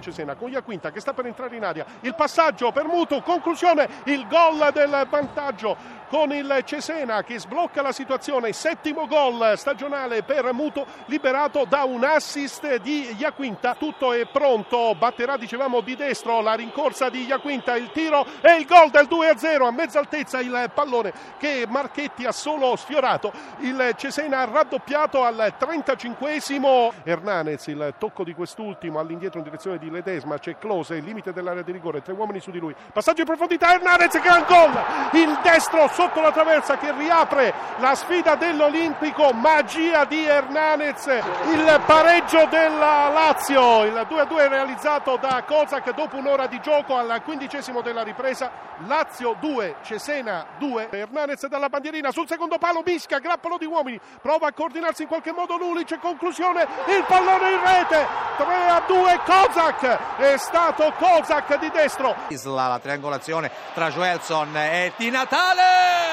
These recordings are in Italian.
Cesena con Iaquinta che sta per entrare in aria. Il passaggio per Mutu, conclusione, il gol del vantaggio con il Cesena che sblocca la situazione. Settimo gol stagionale per Muto, liberato da un assist di Iaquinta. Tutto è pronto, batterà, dicevamo, di destro la rincorsa di Iaquinta, il tiro e il gol del 2-0 a mezza altezza. Il pallone che Marchetti ha solo sfiorato. Il Cesena ha raddoppiato al 35esimo. Hernanez, il tocco di quest'ultimo all'indietro in direzione di Ledesma. C'è Close, il limite dell'area di rigore, tre uomini su di lui. Passaggio in profondità, Hernanez, gran gol! Il destro sotto la traversa che riapre la sfida dell'Olimpico, magia di Hernanez, il pareggio della Lazio, il 2-2 realizzato da Kozak dopo un'ora di gioco al quindicesimo della ripresa, Lazio 2, Cesena 2, Hernanez dalla bandierina sul secondo palo, Bisca, grappolo di uomini, prova a coordinarsi in qualche modo Lulic, conclusione, il pallone in rete, 3-2 Kozak, è stato Kozak di destro. La triangolazione tra Joelson e Di Natale!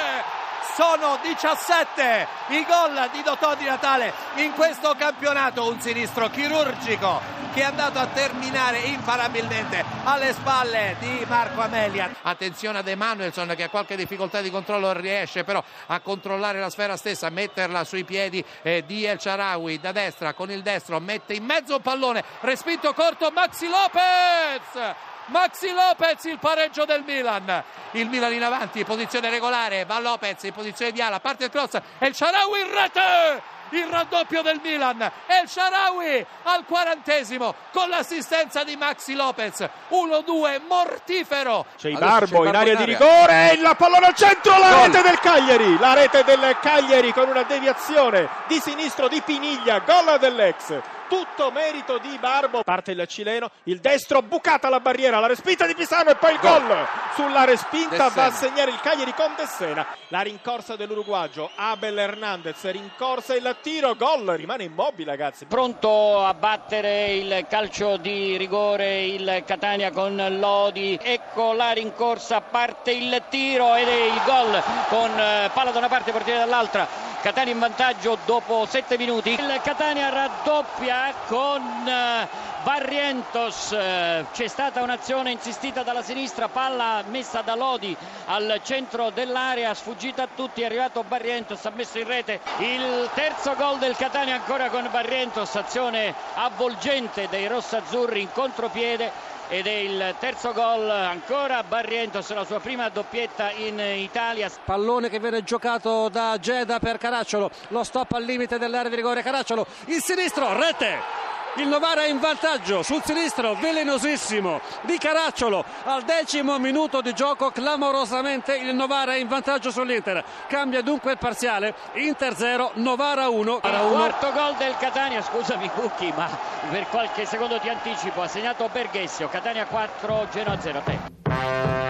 Sono 17 i gol di Dotò di Natale in questo campionato, un sinistro chirurgico che è andato a terminare imparabilmente alle spalle di Marco Amelia. Attenzione ad Emanuelson che ha qualche difficoltà di controllo, riesce però a controllare la sfera stessa, a metterla sui piedi eh, di El Sharawi da destra con il destro, mette in mezzo un pallone, respinto corto Maxi Lopez! Maxi Lopez il pareggio del Milan. Il Milan in avanti posizione regolare. Va Lopez in posizione di ala parte il cross. E il Sharawi in rete! Il raddoppio del Milan. El Sharawi al quarantesimo con l'assistenza di Maxi Lopez. 1-2 mortifero. C'è Ibarbo in area di rigore il pallone al centro la rete del Cagliari. La rete del Cagliari con una deviazione di sinistro di Piniglia gol dell'ex tutto merito di Barbo. Parte il cileno, il destro, bucata la barriera, la respinta di Pisano e poi il gol. gol. Sulla respinta va a segnare il Cagliari con Dessena. La rincorsa dell'Uruguagio, Abel Hernandez, rincorsa il tiro, gol, rimane immobile ragazzi. Pronto a battere il calcio di rigore il Catania con Lodi. Ecco la rincorsa, parte il tiro ed è il gol con eh, palla da una parte e portiere dall'altra. Catania in vantaggio dopo 7 minuti. Il Catania raddoppia con eh, Barrientos. C'è stata un'azione insistita dalla sinistra, palla messa da Lodi al centro dell'area, sfuggita a tutti, è arrivato Barrientos, ha messo in rete il terzo gol del Catania ancora con Barrientos, azione avvolgente dei rossazzurri in contropiede ed è il terzo gol ancora Barrientos la sua prima doppietta in Italia. Pallone che viene giocato da Geda per Caracciolo. Lo stop al limite dell'area di rigore. Caracciolo il sinistro rete il Novara è in vantaggio sul sinistro velenosissimo di Caracciolo al decimo minuto di gioco clamorosamente il Novara è in vantaggio sull'Inter. Cambia dunque il parziale Inter 0 Novara 1 il quarto gol del Catania scusami Cucchi ma per qualche secondo di anticipo ha segnato Berghessio Catania 4 Genoa 0 te